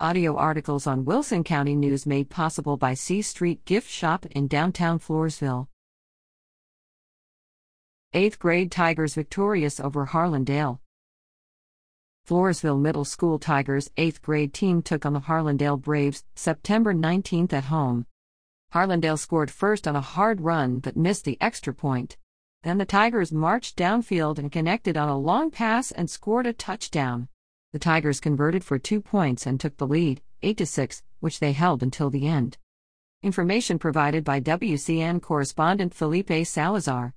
Audio articles on Wilson County News made possible by C Street Gift Shop in downtown Floresville. 8th grade Tigers victorious over Harlandale. Floresville Middle School Tigers 8th grade team took on the Harlandale Braves September 19th at home. Harlandale scored first on a hard run but missed the extra point. Then the Tigers marched downfield and connected on a long pass and scored a touchdown. The Tigers converted for two points and took the lead, 8 6, which they held until the end. Information provided by WCN correspondent Felipe Salazar.